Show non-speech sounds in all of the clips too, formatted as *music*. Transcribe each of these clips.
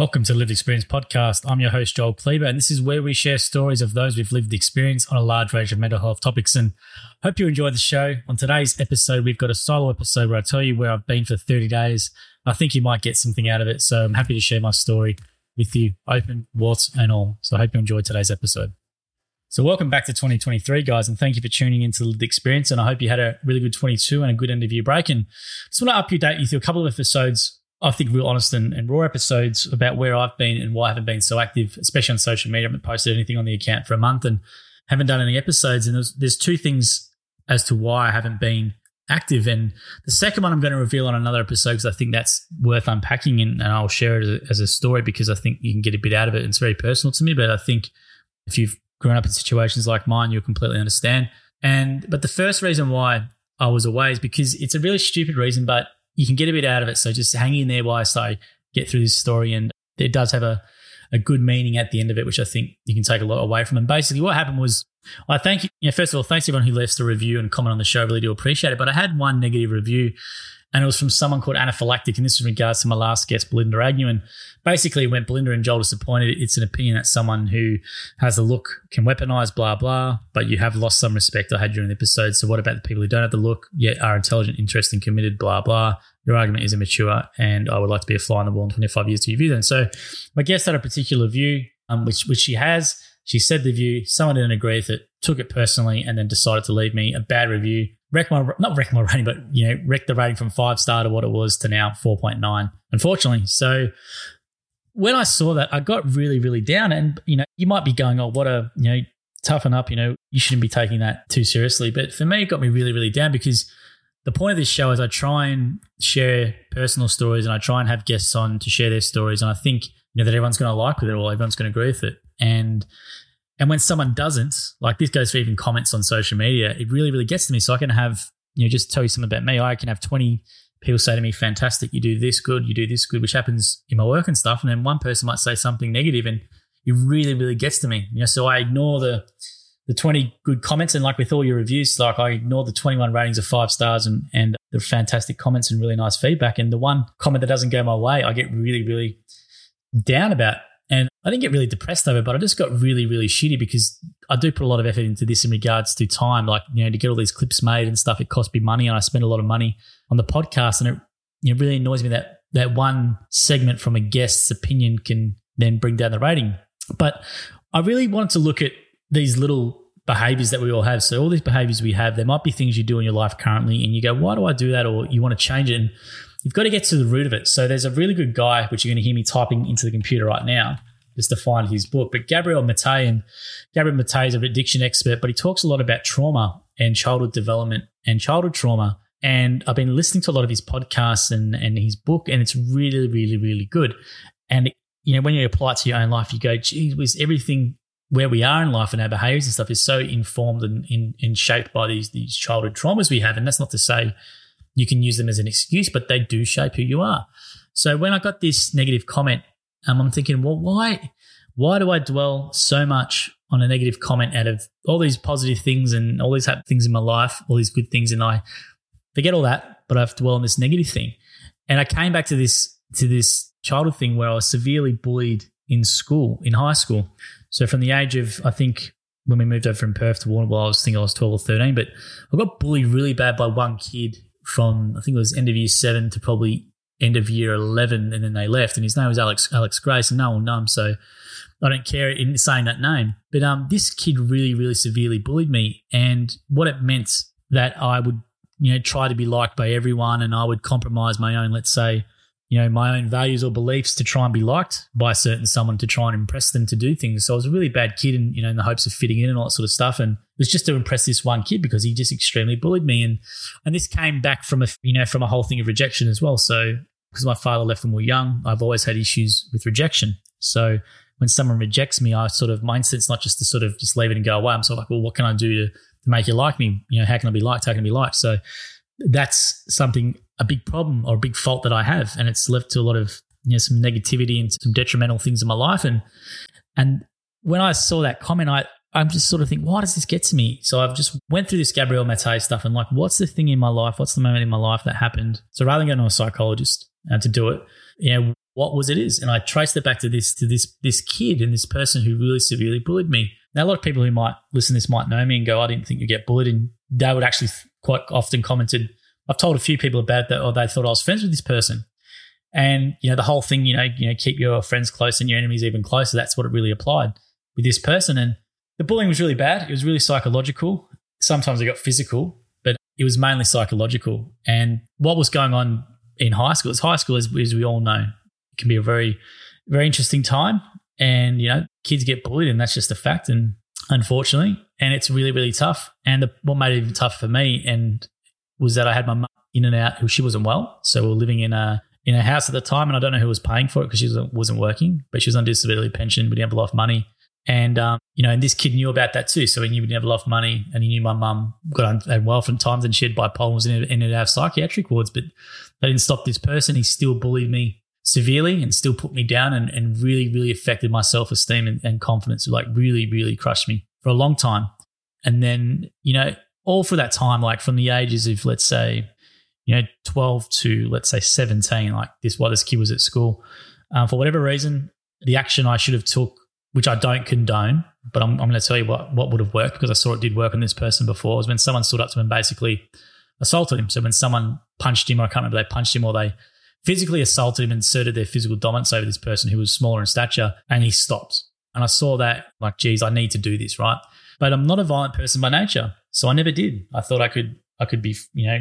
Welcome to Lived Experience Podcast. I'm your host, Joel Kleber, and this is where we share stories of those with lived experience on a large range of mental health topics. And hope you enjoy the show. On today's episode, we've got a solo episode where I tell you where I've been for 30 days. I think you might get something out of it. So I'm happy to share my story with you, open, warts, and all. So I hope you enjoyed today's episode. So welcome back to 2023, guys, and thank you for tuning into the experience. And I hope you had a really good 22 and a good end of year break. And just want to update you through a couple of episodes I think real honest and, and, raw episodes about where I've been and why I haven't been so active, especially on social media. I haven't posted anything on the account for a month and haven't done any episodes. And there's, there's two things as to why I haven't been active. And the second one I'm going to reveal on another episode because I think that's worth unpacking and, and I'll share it as a, as a, story because I think you can get a bit out of it. It's very personal to me, but I think if you've grown up in situations like mine, you'll completely understand. And but the first reason why I was away is because it's a really stupid reason, but you can get a bit out of it. So just hang in there while I get through this story, and it does have a a good meaning at the end of it, which I think you can take a lot away from. And basically, what happened was, I thank you. know, first of all, thanks everyone who left the review and comment on the show. Really do appreciate it. But I had one negative review, and it was from someone called Anaphylactic, and this is in regards to my last guest, Belinda Agnew. And basically, when Belinda and Joel disappointed, it's an opinion that someone who has the look can weaponize, blah blah. But you have lost some respect. I had during the episode. So what about the people who don't have the look yet are intelligent, interesting, committed, blah blah? your argument is immature and I would like to be a fly on the wall in 25 years to your view then. So my guest had a particular view, um, which, which she has. She said the view, someone didn't agree with it, took it personally, and then decided to leave me a bad review. Wreck my, not wreck my rating, but, you know, wreck the rating from five star to what it was to now 4.9, unfortunately. So when I saw that, I got really, really down. And, you know, you might be going, oh, what a, you know, toughen up, you know, you shouldn't be taking that too seriously. But for me, it got me really, really down because the point of this show is I try and share personal stories and I try and have guests on to share their stories. And I think, you know, that everyone's going to like with it or everyone's going to agree with it. And and when someone doesn't, like this goes for even comments on social media, it really, really gets to me. So I can have, you know, just tell you something about me. I can have 20 people say to me, fantastic, you do this good, you do this good, which happens in my work and stuff. And then one person might say something negative and it really, really gets to me. You know, so I ignore the the 20 good comments. And like with all your reviews, like I ignore the 21 ratings of five stars and, and the fantastic comments and really nice feedback. And the one comment that doesn't go my way, I get really, really down about. And I didn't get really depressed over, it, but I just got really, really shitty because I do put a lot of effort into this in regards to time. Like, you know, to get all these clips made and stuff, it cost me money and I spend a lot of money on the podcast. And it you know, really annoys me that that one segment from a guest's opinion can then bring down the rating. But I really wanted to look at these little behaviors that we all have. So all these behaviors we have, there might be things you do in your life currently, and you go, "Why do I do that?" Or you want to change it, and you've got to get to the root of it. So there's a really good guy, which you're going to hear me typing into the computer right now, just to find his book. But Gabriel Maté, and Gabriel Maté is an addiction expert, but he talks a lot about trauma and childhood development and childhood trauma. And I've been listening to a lot of his podcasts and and his book, and it's really, really, really good. And you know, when you apply it to your own life, you go, geez, was everything where we are in life and our behaviors and stuff is so informed and, in, and shaped by these these childhood traumas we have. And that's not to say you can use them as an excuse, but they do shape who you are. So when I got this negative comment, um, I'm thinking, well, why why do I dwell so much on a negative comment out of all these positive things and all these happy things in my life, all these good things, and I forget all that, but I have to dwell on this negative thing. And I came back to this to this childhood thing where I was severely bullied in school, in high school. So from the age of, I think, when we moved over from Perth to Warrnambool, I was thinking I was 12 or 13, but I got bullied really bad by one kid from, I think it was end of year seven to probably end of year 11, and then they left. And his name was Alex Alex Grace, and no one him. So I don't care in saying that name. But um, this kid really, really severely bullied me. And what it meant that I would, you know, try to be liked by everyone and I would compromise my own, let's say, you know, my own values or beliefs to try and be liked by a certain someone to try and impress them to do things. So I was a really bad kid and, you know, in the hopes of fitting in and all that sort of stuff. And it was just to impress this one kid because he just extremely bullied me. And, and this came back from a, you know, from a whole thing of rejection as well. So because my father left when we were young, I've always had issues with rejection. So when someone rejects me, I sort of, my instinct's not just to sort of just leave it and go away. I'm sort of like, well, what can I do to, to make you like me? You know, how can I be liked? How can I be liked? So that's something a big problem or a big fault that I have, and it's led to a lot of you know some negativity and some detrimental things in my life. And and when I saw that comment, I I'm just sort of thinking, why does this get to me? So I've just went through this Gabriel Maté stuff and like, what's the thing in my life? What's the moment in my life that happened? So rather than going to a psychologist uh, to do it, you know, what was it is. And I traced it back to this to this this kid and this person who really severely bullied me. Now a lot of people who might listen to this might know me and go, I didn't think you'd get bullied. And they would actually quite often commented, I've told a few people about that, or they thought I was friends with this person. And you know, the whole thing, you know, you know, keep your friends close and your enemies even closer. That's what it really applied with this person. And the bullying was really bad. It was really psychological. Sometimes it got physical, but it was mainly psychological. And what was going on in high school, as high school, as, as we all know, it can be a very, very interesting time. And, you know, kids get bullied and that's just a fact. And unfortunately, and it's really, really tough. And the, what made it even tougher for me and was that I had my mum in and out who she wasn't well. So we were living in a, in a house at the time, and I don't know who was paying for it because she wasn't, wasn't working, but she was on disability pension. We didn't have a lot of money. And, um, you know, and this kid knew about that too. So he knew we didn't have a lot of money and he knew my mum got on had well from times and she had bipolar was in and psychiatric wards, but that didn't stop this person. He still bullied me severely and still put me down and, and really, really affected my self esteem and, and confidence. Like really, really crushed me for a long time. And then, you know, all for that time, like from the ages of, let's say, you know, 12 to let's say 17, like this, while this kid was at school, um, for whatever reason, the action I should have took which I don't condone, but I'm, I'm going to tell you what, what would have worked because I saw it did work on this person before, was when someone stood up to him and basically assaulted him. So when someone punched him, I can't remember, they punched him or they physically assaulted him and asserted their physical dominance over this person who was smaller in stature, and he stopped. And I saw that, like, geez, I need to do this, right? But I'm not a violent person by nature, so I never did. I thought I could, I could be, you know,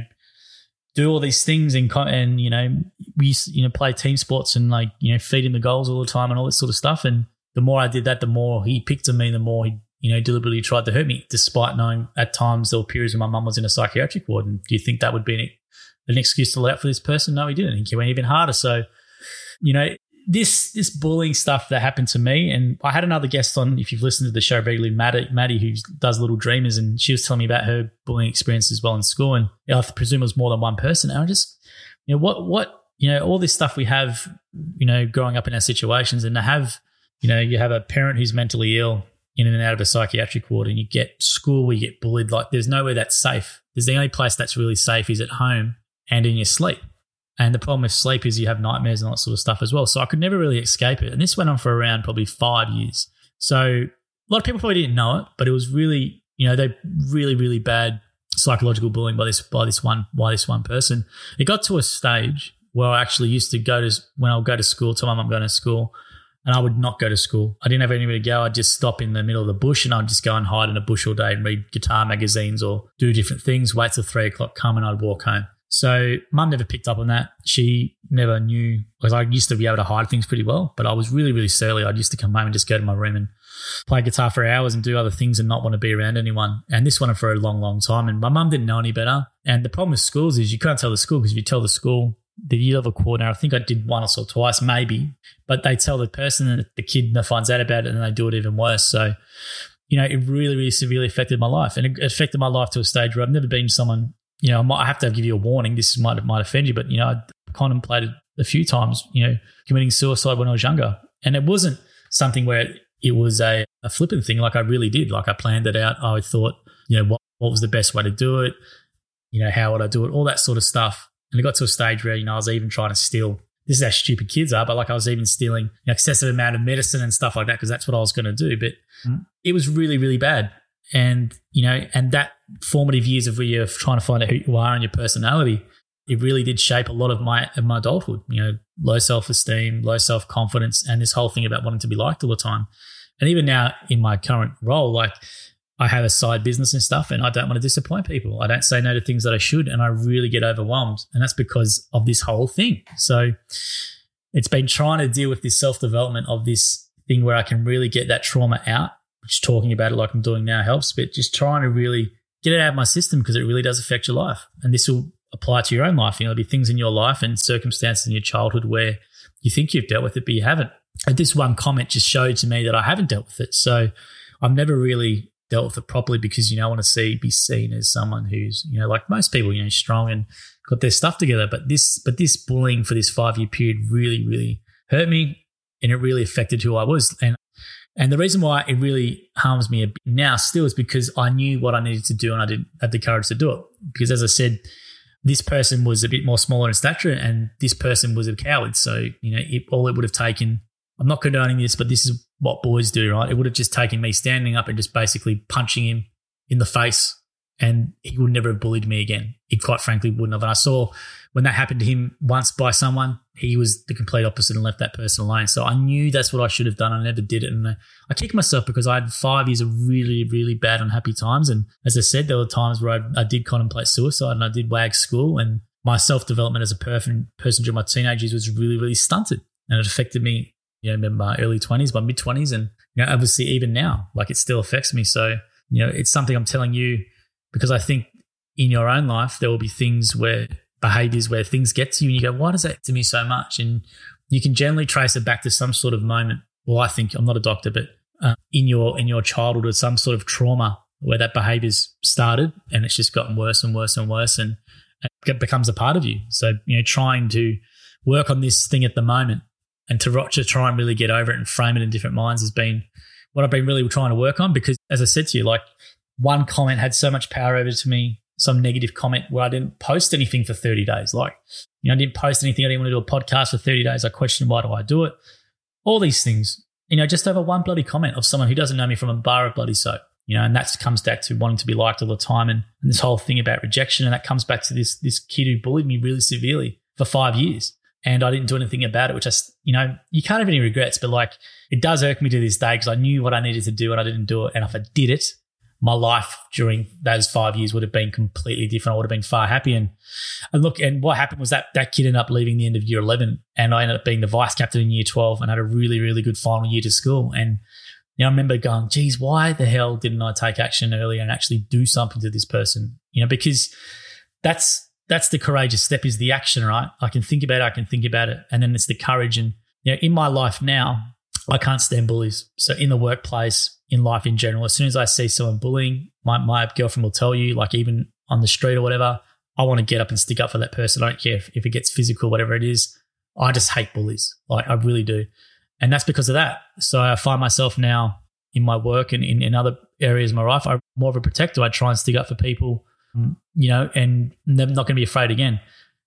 do all these things and and you know, we used, you know play team sports and like you know feed him the goals all the time and all this sort of stuff. And the more I did that, the more he picked on me, the more he, you know, deliberately tried to hurt me, despite knowing at times there were periods when my mum was in a psychiatric ward. And do you think that would be an, an excuse to let out for this person? No, he didn't. He went even harder. So, you know, this this bullying stuff that happened to me, and I had another guest on. If you've listened to the show regularly, Maddie, Maddie who does Little Dreamers, and she was telling me about her bullying experience as well in school, and you know, I presume it was more than one person. And I just, you know, what what you know, all this stuff we have, you know, growing up in our situations, and to have you know, you have a parent who's mentally ill in and out of a psychiatric ward, and you get school where you get bullied. Like, there's nowhere that's safe. There's the only place that's really safe is at home and in your sleep. And the problem with sleep is you have nightmares and all that sort of stuff as well. So I could never really escape it. And this went on for around probably five years. So a lot of people probably didn't know it, but it was really, you know, they really, really bad psychological bullying by this by this one by this one person. It got to a stage where I actually used to go to when I would go to school, tell my mum I'm going to school, and I would not go to school. I didn't have anywhere to go. I'd just stop in the middle of the bush and I'd just go and hide in a bush all day and read guitar magazines or do different things, wait till three o'clock, come and I'd walk home. So mum never picked up on that. She never knew because I used to be able to hide things pretty well, but I was really, really surly. I used to come home and just go to my room and play guitar for hours and do other things and not want to be around anyone. And this went on for a long, long time. And my mum didn't know any better. And the problem with schools is you can't tell the school because if you tell the school, the year level coordinator, I think I did once or twice, maybe, but they tell the person and the kid finds out about it and they do it even worse. So, you know, it really, really severely affected my life and it affected my life to a stage where I've never been someone, you know, I might have to give you a warning. This might, might offend you, but, you know, I contemplated a few times, you know, committing suicide when I was younger. And it wasn't something where it was a, a flippant thing. Like I really did. Like I planned it out. I thought, you know, what, what was the best way to do it? You know, how would I do it? All that sort of stuff and it got to a stage where, you know, I was even trying to steal. This is how stupid kids are, but like I was even stealing know, excessive amount of medicine and stuff like that because that's what I was going to do. But mm. it was really, really bad. And, you know, and that formative years of where you're trying to find out who you are and your personality, it really did shape a lot of my of my adulthood. You know, low self esteem, low self confidence, and this whole thing about wanting to be liked all the time. And even now in my current role, like I have a side business and stuff, and I don't want to disappoint people. I don't say no to things that I should, and I really get overwhelmed. And that's because of this whole thing. So it's been trying to deal with this self development of this thing where I can really get that trauma out, which talking about it like I'm doing now helps, but just trying to really get it out of my system because it really does affect your life. And this will apply to your own life. You know, there'll be things in your life and circumstances in your childhood where you think you've dealt with it, but you haven't. And this one comment just showed to me that I haven't dealt with it. So I've never really dealt with it properly because you don't want to see be seen as someone who's you know like most people you know strong and got their stuff together but this but this bullying for this five year period really really hurt me and it really affected who i was and and the reason why it really harms me now still is because i knew what i needed to do and i didn't have the courage to do it because as i said this person was a bit more smaller in stature and this person was a coward. So, you know, it, all it would have taken, I'm not condoning this, but this is what boys do, right? It would have just taken me standing up and just basically punching him in the face and he would never have bullied me again. He quite frankly wouldn't have. And I saw when that happened to him once by someone, he was the complete opposite and left that person alone. So I knew that's what I should have done. I never did it. And uh, I kicked myself because I had five years of really, really bad, unhappy times. And as I said, there were times where I, I did contemplate suicide and I did WAG school. And my self development as a person, person during my teenage years was really, really stunted. And it affected me, you know, in my early 20s, my mid 20s. And, you know, obviously even now, like it still affects me. So, you know, it's something I'm telling you because I think in your own life, there will be things where behaviors where things get to you and you go, why does that to me so much? And you can generally trace it back to some sort of moment. Well, I think I'm not a doctor, but uh, in your in your childhood or some sort of trauma where that behavior's started and it's just gotten worse and worse and worse and it becomes a part of you. So, you know, trying to work on this thing at the moment and to, to try and really get over it and frame it in different minds has been what I've been really trying to work on because as I said to you, like one comment had so much power over to me some negative comment where I didn't post anything for 30 days. Like, you know, I didn't post anything. I didn't want to do a podcast for 30 days. I questioned why do I do it? All these things, you know, just over one bloody comment of someone who doesn't know me from a bar of bloody soap, you know, and that comes back to wanting to be liked all the time and, and this whole thing about rejection. And that comes back to this, this kid who bullied me really severely for five years. And I didn't do anything about it, which I, you know, you can't have any regrets, but like it does irk me to this day because I knew what I needed to do and I didn't do it. And if I did it, my life during those five years would have been completely different. I would have been far happier. And, and look, and what happened was that that kid ended up leaving the end of year 11 and I ended up being the vice captain in year 12 and had a really, really good final year to school. And, you know, I remember going, geez, why the hell didn't I take action earlier and actually do something to this person? You know, because that's, that's the courageous step is the action, right? I can think about it. I can think about it. And then it's the courage. And, you know, in my life now, I can't stand bullies. So in the workplace, in life in general, as soon as I see someone bullying, my, my girlfriend will tell you, like even on the street or whatever, I want to get up and stick up for that person. I don't care if, if it gets physical, whatever it is. I just hate bullies. Like I really do. And that's because of that. So I find myself now in my work and in, in other areas of my life, I'm more of a protector. I try and stick up for people, you know, and they're not going to be afraid again.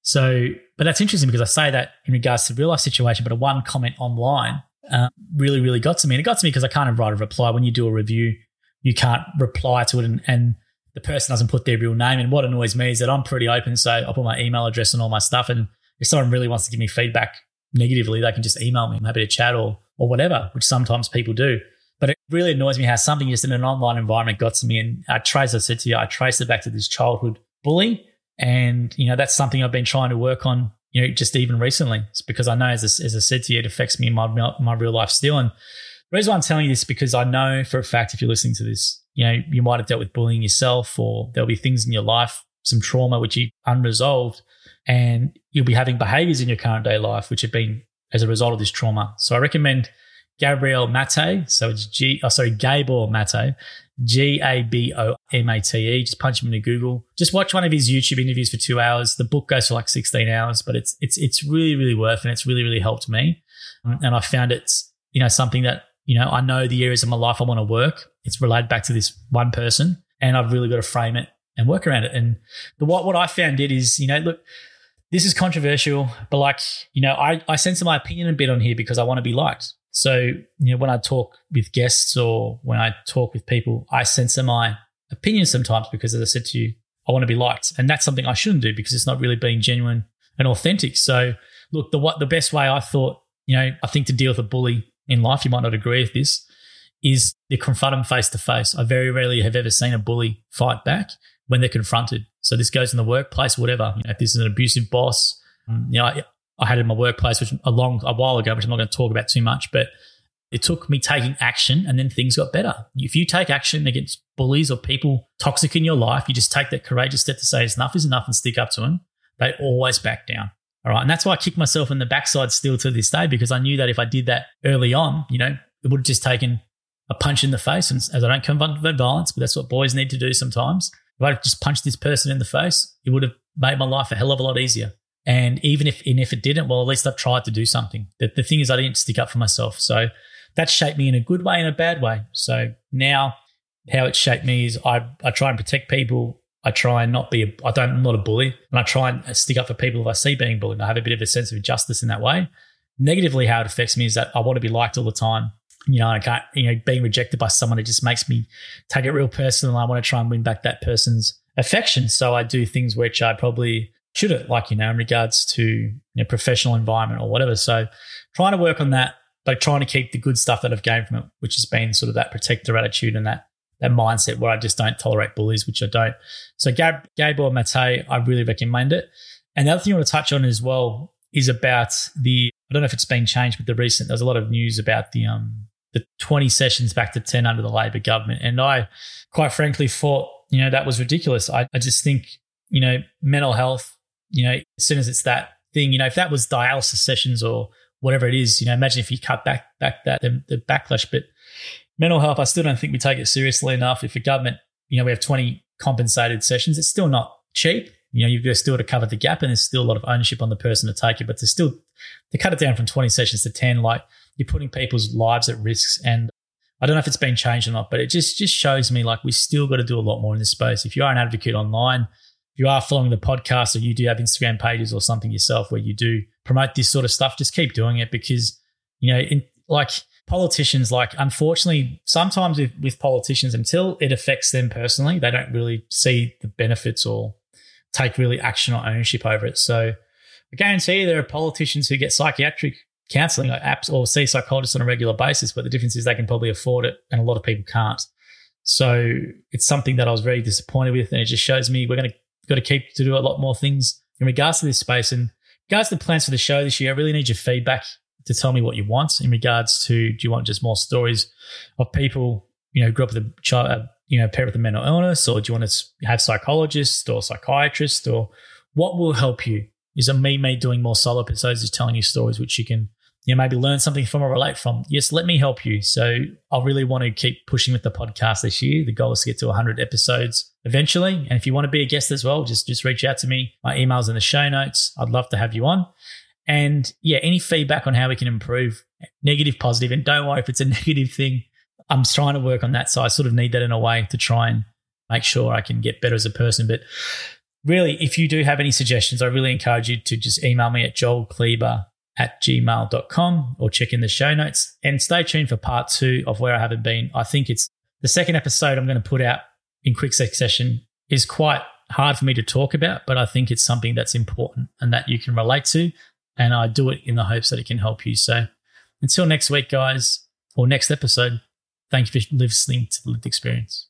So, but that's interesting because I say that in regards to real life situation, but a one comment online uh, really, really got to me. And it got to me because I can't write a reply. When you do a review, you can't reply to it and, and the person doesn't put their real name. And what annoys me is that I'm pretty open. So I put my email address and all my stuff. And if someone really wants to give me feedback negatively, they can just email me. I'm happy to chat or, or whatever, which sometimes people do. But it really annoys me how something just in an online environment got to me. And I trace, I said to you, I trace it back to this childhood bully. And, you know, that's something I've been trying to work on you know, just even recently. It's because I know, as I, as I said to you, it affects me in my, my real life still. And the reason why I'm telling you this because I know for a fact if you're listening to this, you know, you might have dealt with bullying yourself or there'll be things in your life, some trauma which you unresolved, and you'll be having behaviors in your current day life which have been as a result of this trauma. So I recommend Gabriel Mate. So it's G, oh, sorry, Gabor Mate. G A B O M A T E. Just punch him into Google. Just watch one of his YouTube interviews for two hours. The book goes for like 16 hours, but it's it's it's really, really worth and it's really, really helped me. Um, and I found it's, you know, something that, you know, I know the areas of my life I want to work. It's related back to this one person. And I've really got to frame it and work around it. And the what what I found it is, you know, look, this is controversial, but like, you know, I, I censor my opinion a bit on here because I want to be liked. So, you know, when I talk with guests or when I talk with people, I censor my opinion sometimes because, as I said to you, I want to be liked. And that's something I shouldn't do because it's not really being genuine and authentic. So, look, the what the best way I thought, you know, I think to deal with a bully in life, you might not agree with this, is to confront them face to face. I very rarely have ever seen a bully fight back when they're confronted. So this goes in the workplace, whatever. You know, if this is an abusive boss, you know, had in my workplace, which a long a while ago, which I'm not going to talk about too much, but it took me taking action and then things got better. If you take action against bullies or people toxic in your life, you just take that courageous step to say enough is enough and stick up to them. They always back down. All right. And that's why I kick myself in the backside still to this day because I knew that if I did that early on, you know, it would have just taken a punch in the face. And as I don't confront violence, but that's what boys need to do sometimes. If I'd just punched this person in the face, it would have made my life a hell of a lot easier. And even if and if it didn't, well, at least I've tried to do something. The, the thing is, I didn't stick up for myself. So that shaped me in a good way and a bad way. So now how it shaped me is I, I try and protect people I try and not be, a, I don't, I'm not a bully. And I try and stick up for people if I see being bullied. I have a bit of a sense of justice in that way. Negatively, how it affects me is that I want to be liked all the time. You know, I can't, you know, being rejected by someone, it just makes me take it real personal. I want to try and win back that person's affection. So I do things which I probably shouldn't, like, you know, in regards to you know, professional environment or whatever. So trying to work on that, but trying to keep the good stuff that I've gained from it, which has been sort of that protector attitude and that that mindset where I just don't tolerate bullies, which I don't. So Gab, Gabor Mate, I really recommend it. And the other thing I want to touch on as well is about the I don't know if it's been changed, but the recent there's a lot of news about the um the 20 sessions back to 10 under the Labor government. And I quite frankly thought, you know, that was ridiculous. I, I just think, you know, mental health, you know, as soon as it's that thing, you know, if that was dialysis sessions or whatever it is, you know, imagine if you cut back back that the, the backlash. But mental health, I still don't think we take it seriously enough. If a government, you know, we have 20 compensated sessions, it's still not cheap. You know, you've got still to cover the gap and there's still a lot of ownership on the person to take it, but to still to cut it down from 20 sessions to 10, like you're putting people's lives at risks. And I don't know if it's been changed or not, but it just just shows me like we still got to do a lot more in this space. If you are an advocate online, if you are following the podcast or you do have Instagram pages or something yourself where you do promote this sort of stuff, just keep doing it because, you know, in, like politicians, like unfortunately, sometimes with, with politicians, until it affects them personally, they don't really see the benefits or take really action or ownership over it. So I guarantee you there are politicians who get psychiatric counseling like apps or see psychologists on a regular basis, but the difference is they can probably afford it and a lot of people can't. So it's something that I was very disappointed with, and it just shows me we're going to got to keep to do a lot more things in regards to this space. And regards to the plans for the show this year, I really need your feedback to tell me what you want in regards to do you want just more stories of people you know grew up with a child uh, you know parent with a mental illness or do you want to have psychologists or psychiatrists or what will help you is it me me doing more solo episodes is telling you stories which you can you know maybe learn something from or relate from yes let me help you so i really want to keep pushing with the podcast this year the goal is to get to 100 episodes eventually and if you want to be a guest as well just just reach out to me my email's in the show notes i'd love to have you on and yeah, any feedback on how we can improve, negative, positive, and don't worry if it's a *laughs* negative thing. I'm trying to work on that. So I sort of need that in a way to try and make sure I can get better as a person. But really, if you do have any suggestions, I really encourage you to just email me at joelkleber at gmail.com or check in the show notes and stay tuned for part two of where I haven't been. I think it's the second episode I'm going to put out in quick succession is quite hard for me to talk about, but I think it's something that's important and that you can relate to and I do it in the hopes that it can help you. So until next week, guys, or next episode, thank you for listening to the lived experience.